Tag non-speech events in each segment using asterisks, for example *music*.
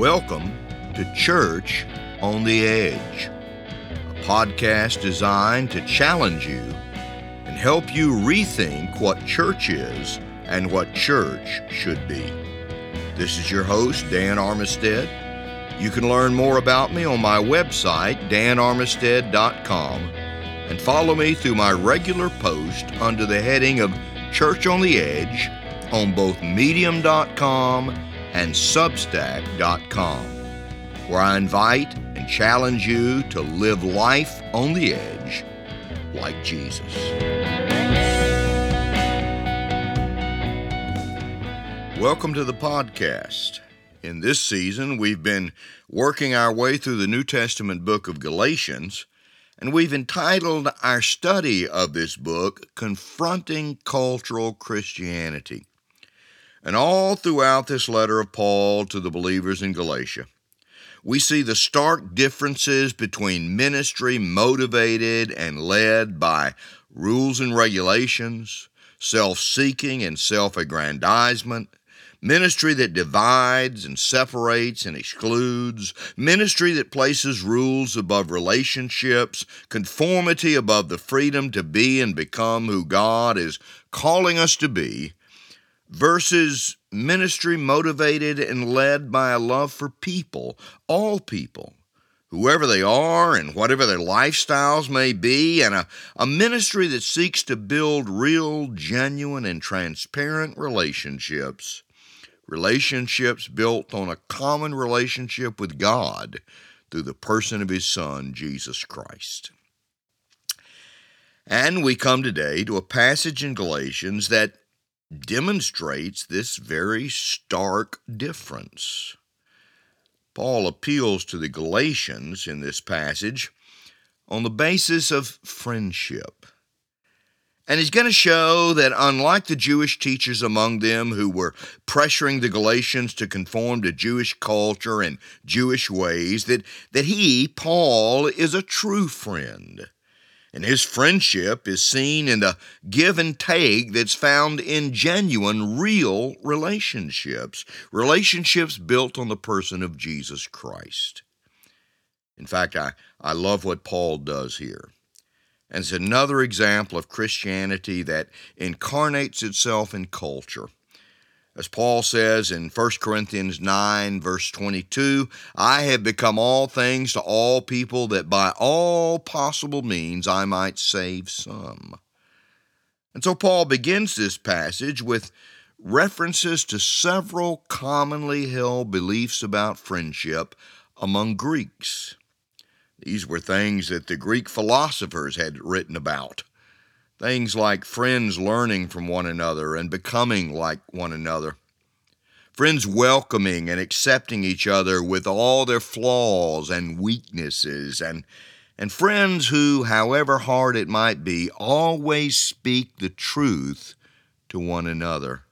Welcome to Church on the Edge, a podcast designed to challenge you and help you rethink what church is and what church should be. This is your host, Dan Armistead. You can learn more about me on my website, danarmistead.com, and follow me through my regular post under the heading of Church on the Edge on both medium.com and substack.com, where I invite and challenge you to live life on the edge like Jesus. Welcome to the podcast. In this season, we've been working our way through the New Testament book of Galatians, and we've entitled our study of this book Confronting Cultural Christianity. And all throughout this letter of Paul to the believers in Galatia, we see the stark differences between ministry motivated and led by rules and regulations, self seeking and self aggrandizement, ministry that divides and separates and excludes, ministry that places rules above relationships, conformity above the freedom to be and become who God is calling us to be versus ministry motivated and led by a love for people, all people, whoever they are and whatever their lifestyles may be, and a, a ministry that seeks to build real, genuine, and transparent relationships. Relationships built on a common relationship with God through the person of His Son, Jesus Christ. And we come today to a passage in Galatians that demonstrates this very stark difference. Paul appeals to the Galatians in this passage on the basis of friendship. And he's going to show that unlike the Jewish teachers among them who were pressuring the Galatians to conform to Jewish culture and Jewish ways, that, that he, Paul, is a true friend. And his friendship is seen in the give and take that's found in genuine, real relationships, relationships built on the person of Jesus Christ. In fact, I, I love what Paul does here. And it's another example of Christianity that incarnates itself in culture. As Paul says in 1 Corinthians 9, verse 22, I have become all things to all people that by all possible means I might save some. And so Paul begins this passage with references to several commonly held beliefs about friendship among Greeks. These were things that the Greek philosophers had written about. Things like friends learning from one another and becoming like one another. Friends welcoming and accepting each other with all their flaws and weaknesses. And, and friends who, however hard it might be, always speak the truth to one another.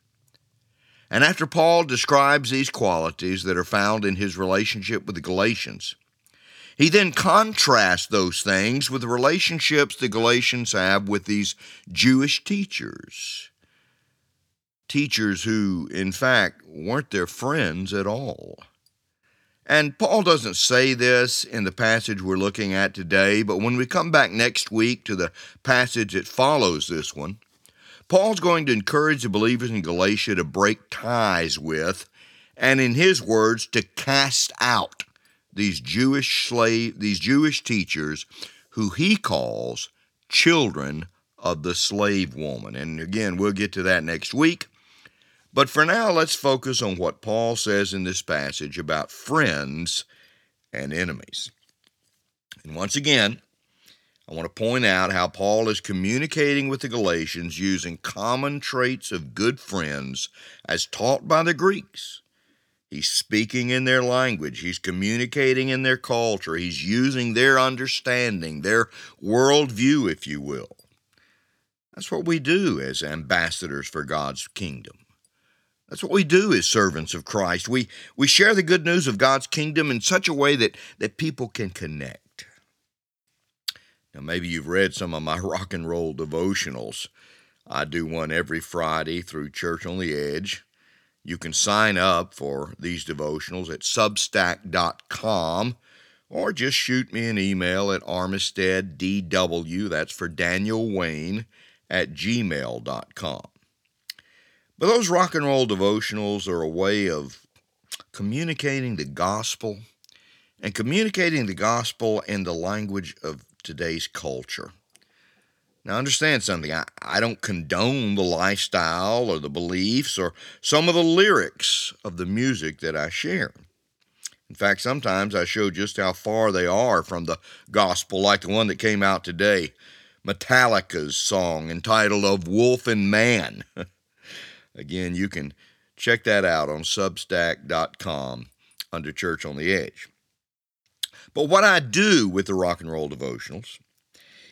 And after Paul describes these qualities that are found in his relationship with the Galatians, he then contrasts those things with the relationships the Galatians have with these Jewish teachers. Teachers who, in fact, weren't their friends at all. And Paul doesn't say this in the passage we're looking at today, but when we come back next week to the passage that follows this one, Paul's going to encourage the believers in Galatia to break ties with, and in his words, to cast out these Jewish slave, these Jewish teachers who he calls children of the slave woman. And again, we'll get to that next week. But for now, let's focus on what Paul says in this passage about friends and enemies. And once again, I want to point out how Paul is communicating with the Galatians using common traits of good friends as taught by the Greeks He's speaking in their language. He's communicating in their culture. He's using their understanding, their worldview, if you will. That's what we do as ambassadors for God's kingdom. That's what we do as servants of Christ. We, we share the good news of God's kingdom in such a way that, that people can connect. Now, maybe you've read some of my *laughs* rock and roll devotionals. I do one every Friday through Church on the Edge. You can sign up for these devotionals at substack.com or just shoot me an email at armisteaddw, that's for Daniel Wayne, at gmail.com. But those rock and roll devotionals are a way of communicating the gospel and communicating the gospel in the language of today's culture. Now, understand something. I, I don't condone the lifestyle or the beliefs or some of the lyrics of the music that I share. In fact, sometimes I show just how far they are from the gospel, like the one that came out today Metallica's song entitled Of Wolf and Man. *laughs* Again, you can check that out on substack.com under Church on the Edge. But what I do with the rock and roll devotionals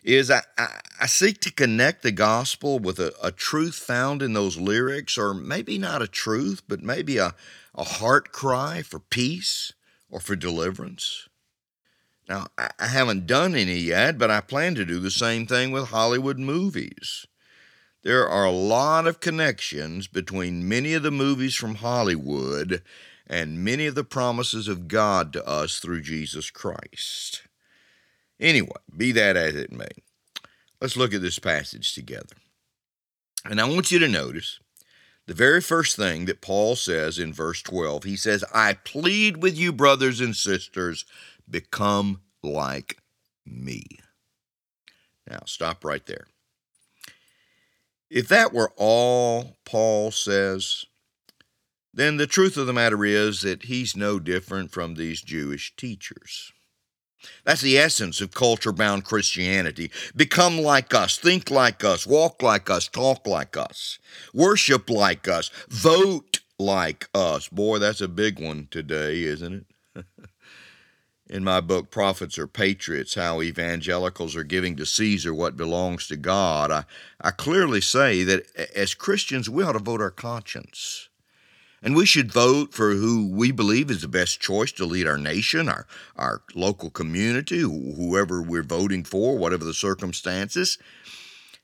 is I, I, I, seek to connect the gospel with a, a, truth found in those lyrics, or maybe not a truth, but maybe a, a heart cry for peace or for deliverance. Now, I, I haven't done any yet, but I plan to do the same thing with Hollywood movies. There are a lot of connections between many of the movies from Hollywood and many of the promises of God to us through Jesus Christ. Anyway, be that as it may, let's look at this passage together. And I want you to notice the very first thing that Paul says in verse 12. He says, I plead with you, brothers and sisters, become like me. Now, stop right there. If that were all Paul says, then the truth of the matter is that he's no different from these Jewish teachers. That's the essence of culture bound Christianity. Become like us, think like us, walk like us, talk like us, worship like us, vote like us. Boy, that's a big one today, isn't it? *laughs* In my book, Prophets Are Patriots How Evangelicals Are Giving to Caesar What Belongs to God, I, I clearly say that as Christians, we ought to vote our conscience. And we should vote for who we believe is the best choice to lead our nation, our, our local community, whoever we're voting for, whatever the circumstances.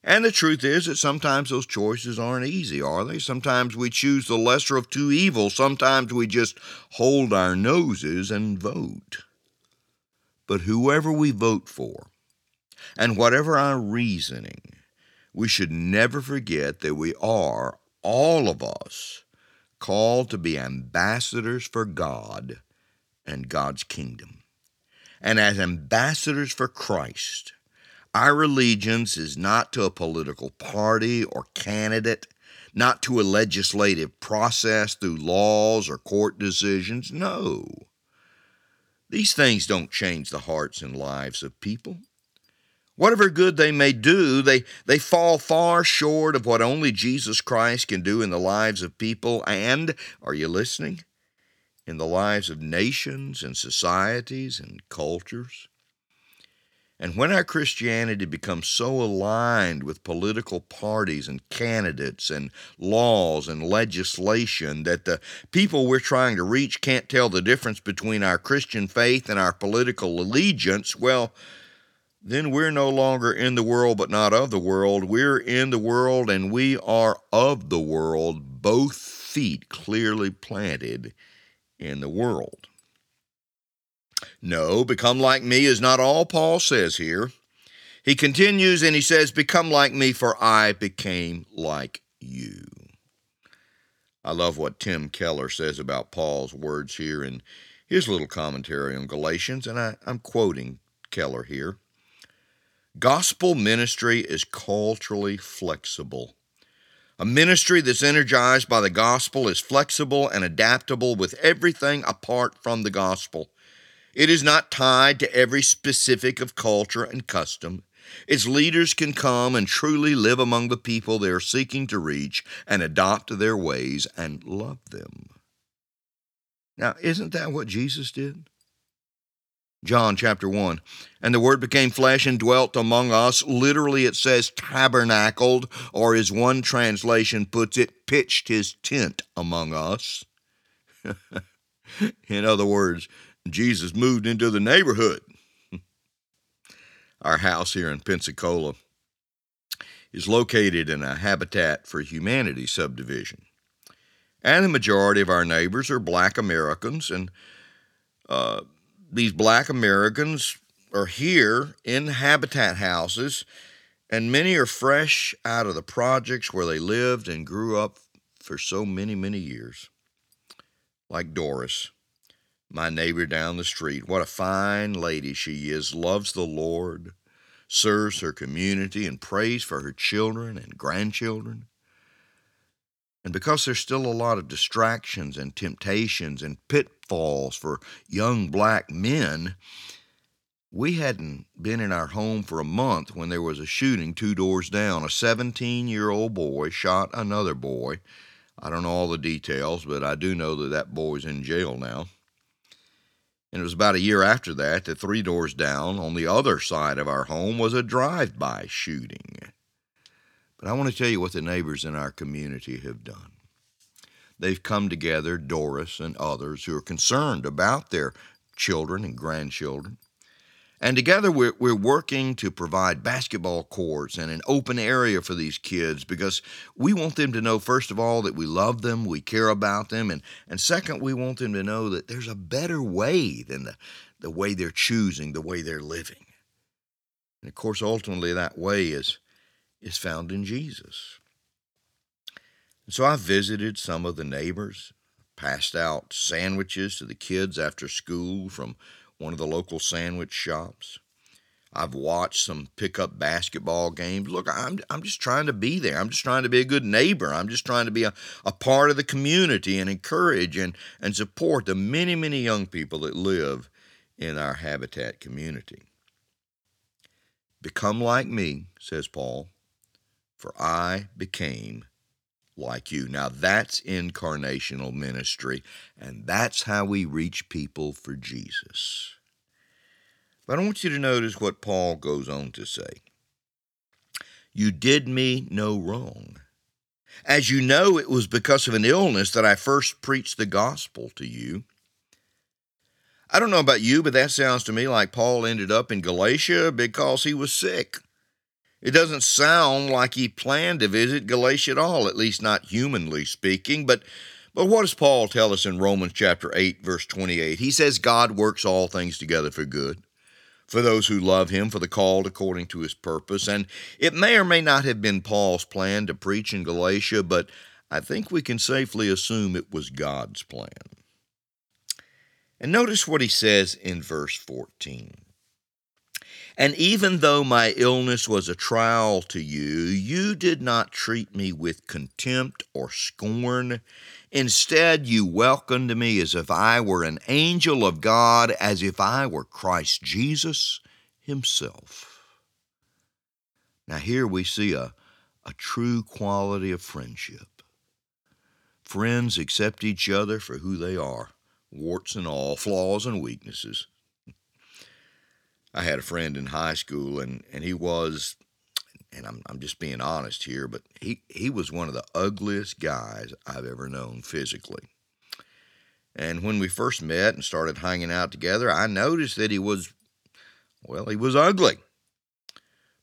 And the truth is that sometimes those choices aren't easy, are they? Sometimes we choose the lesser of two evils. Sometimes we just hold our noses and vote. But whoever we vote for, and whatever our reasoning, we should never forget that we are, all of us, called to be ambassadors for God and God's kingdom. And as ambassadors for Christ, our allegiance is not to a political party or candidate, not to a legislative process through laws or court decisions. No. These things don't change the hearts and lives of people. Whatever good they may do, they, they fall far short of what only Jesus Christ can do in the lives of people and, are you listening? In the lives of nations and societies and cultures. And when our Christianity becomes so aligned with political parties and candidates and laws and legislation that the people we're trying to reach can't tell the difference between our Christian faith and our political allegiance, well, then we're no longer in the world but not of the world. We're in the world and we are of the world, both feet clearly planted in the world. No, become like me is not all Paul says here. He continues and he says, Become like me, for I became like you. I love what Tim Keller says about Paul's words here in his little commentary on Galatians, and I, am quoting Keller here. Gospel ministry is culturally flexible. A ministry that's energized by the gospel is flexible and adaptable with everything apart from the gospel. It is not tied to every specific of culture and custom. Its leaders can come and truly live among the people they are seeking to reach and adopt their ways and love them. Now, isn't that what Jesus did? John chapter 1. And the Word became flesh and dwelt among us. Literally, it says tabernacled, or as one translation puts it, pitched his tent among us. *laughs* In other words, Jesus moved into the neighborhood. *laughs* Our house here in Pensacola is located in a Habitat for Humanity subdivision. And the majority of our neighbors are black Americans, and uh, these black Americans are here in habitat houses, and many are fresh out of the projects where they lived and grew up for so many, many years. Like Doris, my neighbor down the street. What a fine lady she is, loves the Lord, serves her community, and prays for her children and grandchildren. And because there's still a lot of distractions and temptations and pitfalls for young black men, we hadn't been in our home for a month when there was a shooting two doors down. A 17 year old boy shot another boy. I don't know all the details, but I do know that that boy's in jail now. And it was about a year after that that three doors down on the other side of our home was a drive by shooting. But I want to tell you what the neighbors in our community have done. They've come together, Doris and others, who are concerned about their children and grandchildren. And together we're, we're working to provide basketball courts and an open area for these kids because we want them to know, first of all, that we love them, we care about them, and, and second, we want them to know that there's a better way than the, the way they're choosing, the way they're living. And of course, ultimately, that way is is found in Jesus. So I visited some of the neighbors, passed out sandwiches to the kids after school from one of the local sandwich shops. I've watched some pickup basketball games. Look, I'm, I'm just trying to be there. I'm just trying to be a good neighbor. I'm just trying to be a, a part of the community and encourage and, and support the many, many young people that live in our habitat community. Become like me, says Paul, for I became like you. Now that's incarnational ministry, and that's how we reach people for Jesus. But I want you to notice what Paul goes on to say. You did me no wrong. As you know, it was because of an illness that I first preached the gospel to you. I don't know about you, but that sounds to me like Paul ended up in Galatia because he was sick. It doesn't sound like he planned to visit Galatia at all, at least not humanly speaking. But, but what does Paul tell us in Romans chapter 8, verse 28? He says, God works all things together for good for those who love him, for the called according to his purpose. And it may or may not have been Paul's plan to preach in Galatia, but I think we can safely assume it was God's plan. And notice what he says in verse 14. And even though my illness was a trial to you, you did not treat me with contempt or scorn. Instead, you welcomed me as if I were an angel of God, as if I were Christ Jesus Himself. Now, here we see a, a true quality of friendship. Friends accept each other for who they are, warts and all, flaws and weaknesses. I had a friend in high school, and, and he was, and I'm, I'm just being honest here, but he, he was one of the ugliest guys I've ever known physically. And when we first met and started hanging out together, I noticed that he was, well, he was ugly.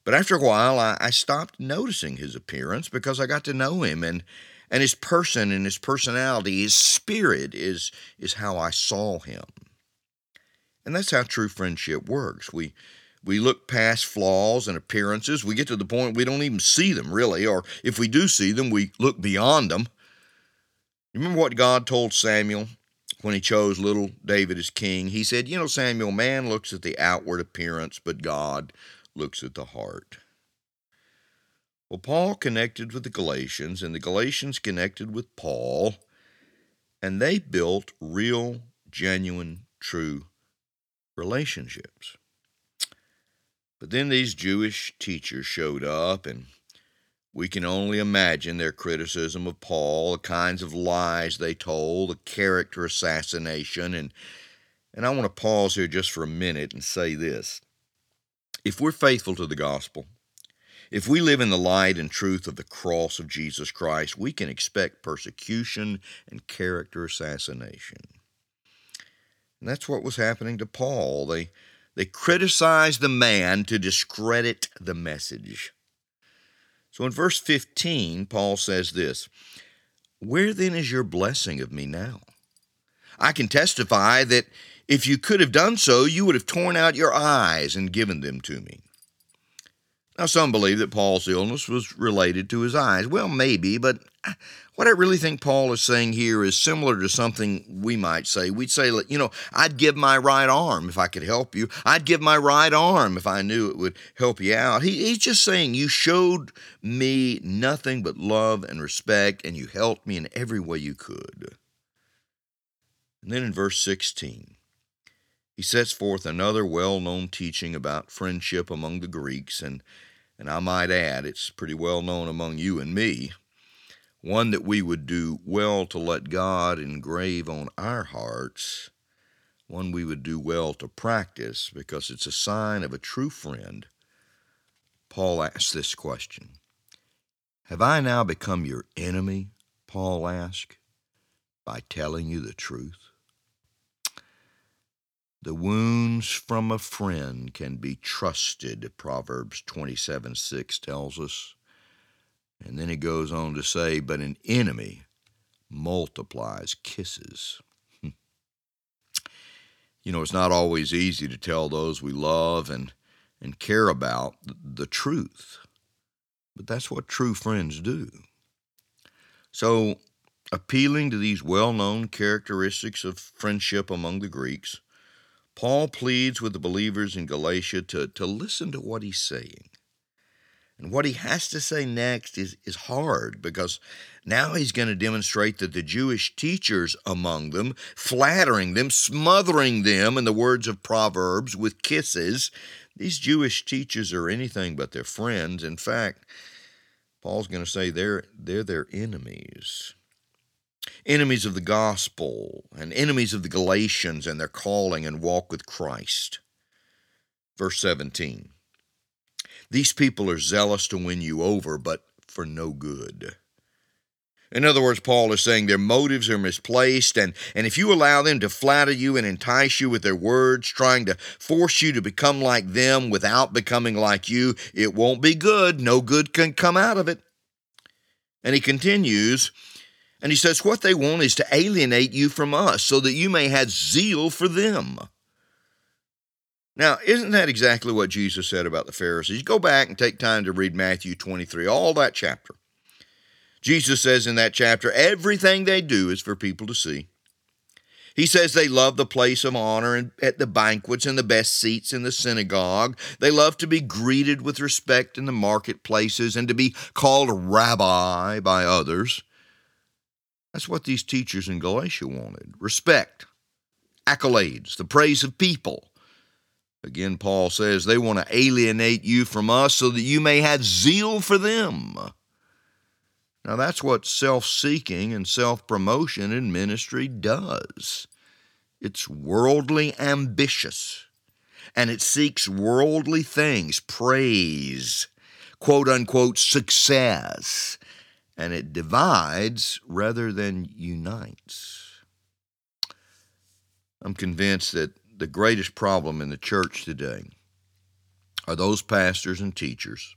But after a while, I, I stopped noticing his appearance because I got to know him and and his person and his personality, his spirit is is how I saw him. And that's how true friendship works. We we look past flaws and appearances. We get to the point we don't even see them really, or if we do see them, we look beyond them. You Remember what God told Samuel when he chose little David as king? He said, You know, Samuel, man looks at the outward appearance, but God looks at the heart. Well, Paul connected with the Galatians, and the Galatians connected with Paul, and they built real, genuine, true relationships. But then these Jewish teachers showed up, and we can only imagine their criticism of Paul, the kinds of lies they told, the character assassination, and and I want to pause here just for a minute and say this. If we're faithful to the gospel, if we live in the light and truth of the cross of Jesus Christ, we can expect persecution and character assassination. And that's what was happening to Paul. They, they criticized the man to discredit the message. So in verse 15, Paul says this Where then is your blessing of me now? I can testify that if you could have done so, you would have torn out your eyes and given them to me. Now, some believe that Paul's illness was related to his eyes. Well, maybe, but what I really think Paul is saying here is similar to something we might say. We'd say, you know, I'd give my right arm if I could help you. I'd give my right arm if I knew it would help you out. He, he's just saying, you showed me nothing but love and respect, and you helped me in every way you could. And then in verse 16, he sets forth another well known teaching about friendship among the Greeks and and I might add, it's pretty well known among you and me, one that we would do well to let God engrave on our hearts, one we would do well to practice because it's a sign of a true friend. Paul asks this question Have I now become your enemy? Paul asked, by telling you the truth. The wounds from a friend can be trusted, Proverbs 27 6 tells us. And then he goes on to say, But an enemy multiplies kisses. Hmm. you know, it's not always easy to tell those we love and, and care about the truth, but that's what true friends do. So, appealing to these well known characteristics of friendship among the Greeks, Paul pleads with the believers in Galatia to, to listen to what he's saying. And what he has to say next is, is hard because now he's going to demonstrate that the Jewish teachers among them, flattering them, smothering them, in the words of Proverbs, with kisses, these Jewish teachers are anything but their friends. In fact, Paul's going to say they're, they're their enemies enemies of the gospel and enemies of the Galatians and their calling and walk with Christ. Verse 17 These people are zealous to win you over, but for no good. In other words, Paul is saying their motives are misplaced, and, and if you allow them to flatter you and entice you with their words, trying to force you to become like them without becoming like you, it won't be good. No good can come out of it. And he continues, and he says, What they want is to alienate you from us so that you may have zeal for them. Now, isn't that exactly what Jesus said about the Pharisees? Go back and take time to read Matthew 23, all that chapter. Jesus says in that chapter, everything they do is for people to see. He says they love the place of honor and at the banquets and the best seats in the synagogue. They love to be greeted with respect in the marketplaces and to be called rabbi by others. That's what these teachers in Galatia wanted respect, accolades, the praise of people. Again, Paul says they want to alienate you from us so that you may have zeal for them. Now, that's what self seeking and self promotion in ministry does. It's worldly ambitious and it seeks worldly things, praise, quote unquote, success, and it divides rather than unites. I'm convinced that the greatest problem in the church today are those pastors and teachers,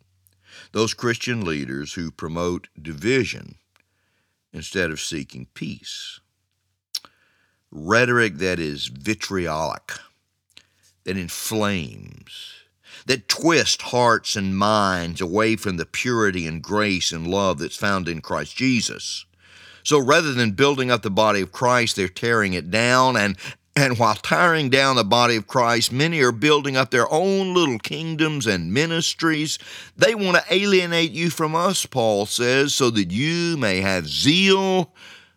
those Christian leaders who promote division instead of seeking peace. Rhetoric that is vitriolic, that inflames, that twists hearts and minds away from the purity and grace and love that's found in Christ Jesus. So rather than building up the body of Christ, they're tearing it down. And, and while tearing down the body of Christ, many are building up their own little kingdoms and ministries. They want to alienate you from us, Paul says, so that you may have zeal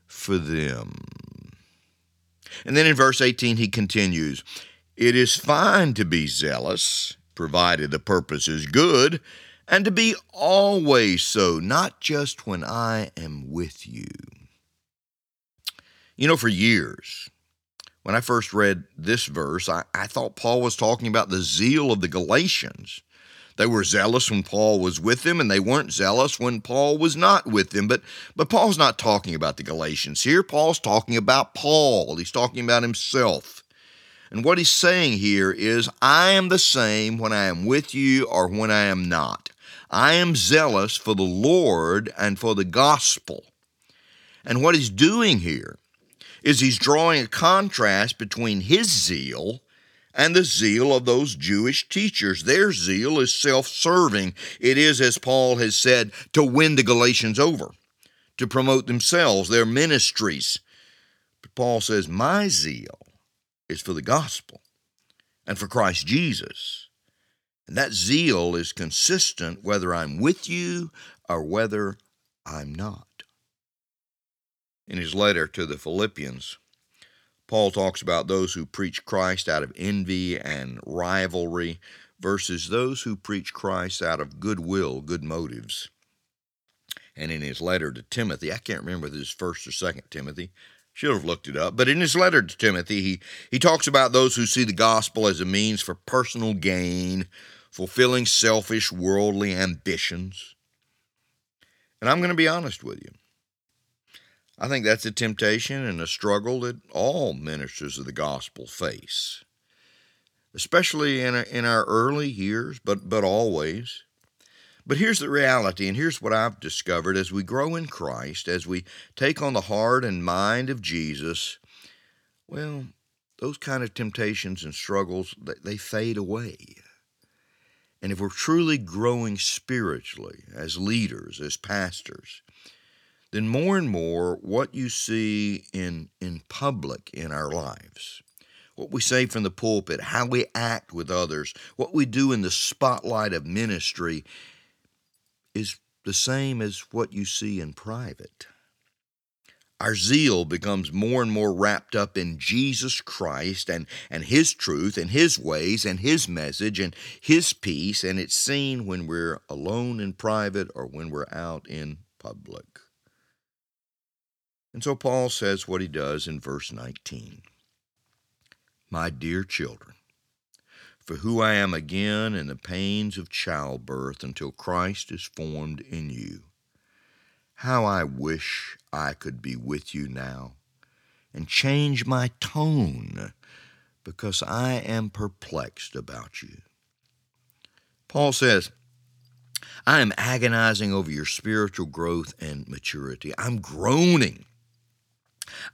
for them. And then in verse 18, he continues It is fine to be zealous provided the purpose is good, and to be always so, not just when I am with you. You know, for years, when I first read this verse, I, I, thought Paul was talking about the zeal of the Galatians. They were zealous when Paul was with them, and they weren't zealous when Paul was not with them. But, but Paul's not talking about the Galatians here. Paul's talking about Paul. He's talking about himself. And what he's saying here is, I am the same when I am with you or when I am not. I am zealous for the Lord and for the gospel. And what he's doing here is he's drawing a contrast between his zeal and the zeal of those Jewish teachers. Their zeal is self serving. It is, as Paul has said, to win the Galatians over, to promote themselves, their ministries. But Paul says, My zeal is for the gospel and for Christ Jesus. And that zeal is consistent whether I'm with you or whether I'm not. In his letter to the Philippians, Paul talks about those who preach Christ out of envy and rivalry versus those who preach Christ out of goodwill, good motives. And in his letter to Timothy, I can't remember if this is first or second Timothy, should have looked it up, but in his letter to Timothy, he, he talks about those who see the gospel as a means for personal gain, fulfilling selfish worldly ambitions. And I'm going to be honest with you. I think that's a temptation and a struggle that all ministers of the gospel face, especially in, in our early years, but, but always. But here's the reality, and here's what I've discovered as we grow in Christ, as we take on the heart and mind of Jesus, well, those kind of temptations and struggles, they, they fade away. And if we're truly growing spiritually as leaders, as pastors, then more and more what you see in, in public in our lives, what we say from the pulpit, how we act with others, what we do in the spotlight of ministry is the same as what you see in private. Our zeal becomes more and more wrapped up in Jesus Christ and, and His truth and His ways and His message and His peace, and it's seen when we're alone in private or when we're out in public. And so Paul says what he does in verse 19 My dear children, for who I am again in the pains of childbirth until Christ is formed in you. How I wish I could be with you now and change my tone because I am perplexed about you. Paul says, I am agonizing over your spiritual growth and maturity. I'm groaning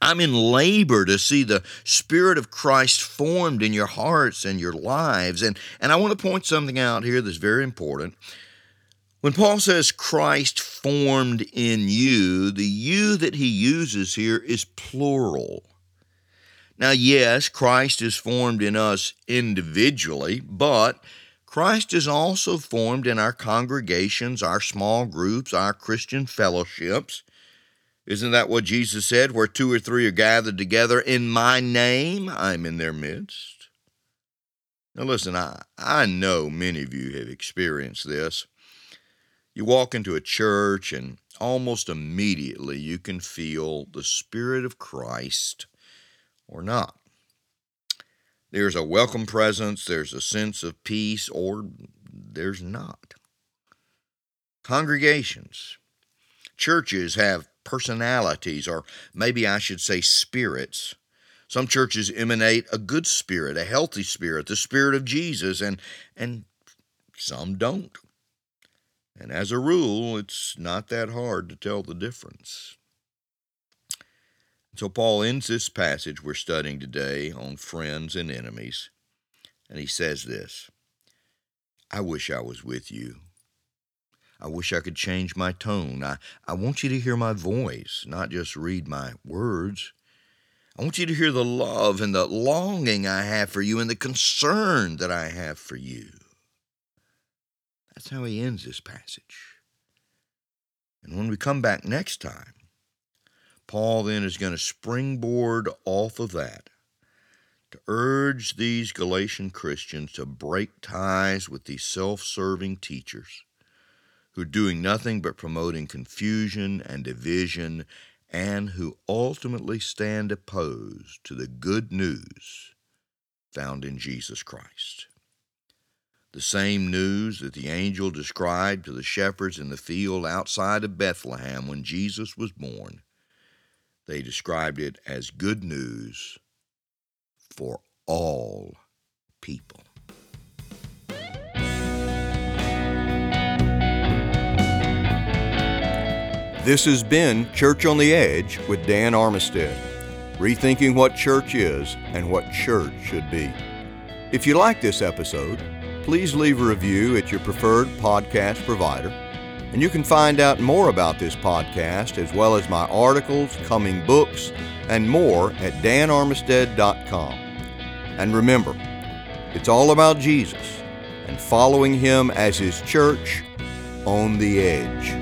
I'm in labor to see the Spirit of Christ formed in your hearts and your lives. And, and I want to point something out here that's very important. When Paul says Christ formed in you, the you that he uses here is plural. Now, yes, Christ is formed in us individually, but Christ is also formed in our congregations, our small groups, our Christian fellowships. Isn't that what Jesus said? Where two or three are gathered together in my name, I'm in their midst. Now, listen, I, I know many of you have experienced this. You walk into a church, and almost immediately you can feel the Spirit of Christ or not. There's a welcome presence, there's a sense of peace, or there's not. Congregations, churches have personalities, or maybe I should say spirits. Some churches emanate a good spirit, a healthy spirit, the spirit of Jesus, and, and some don't. And as a rule, it's not that hard to tell the difference. So Paul ends this passage we're studying today on friends and enemies, and he says this I wish I was with you I wish I could change my tone. I, I want you to hear my voice, not just read my words. I want you to hear the love and the longing I have for you and the concern that I have for you. That's how he ends this passage. And when we come back next time, Paul then is going to springboard off of that to urge these Galatian Christians to break ties with these self serving teachers who are doing nothing but promoting confusion and division, and who ultimately stand opposed to the good news found in Jesus Christ. The same news that the angel described to the shepherds in the field outside of Bethlehem when Jesus was born, they described it as good news for all people. This has been Church on the Edge with Dan Armistead, rethinking what church is and what church should be. If you like this episode, please leave a review at your preferred podcast provider. And you can find out more about this podcast, as well as my articles, coming books, and more at danarmistead.com. And remember, it's all about Jesus and following Him as His church on the edge.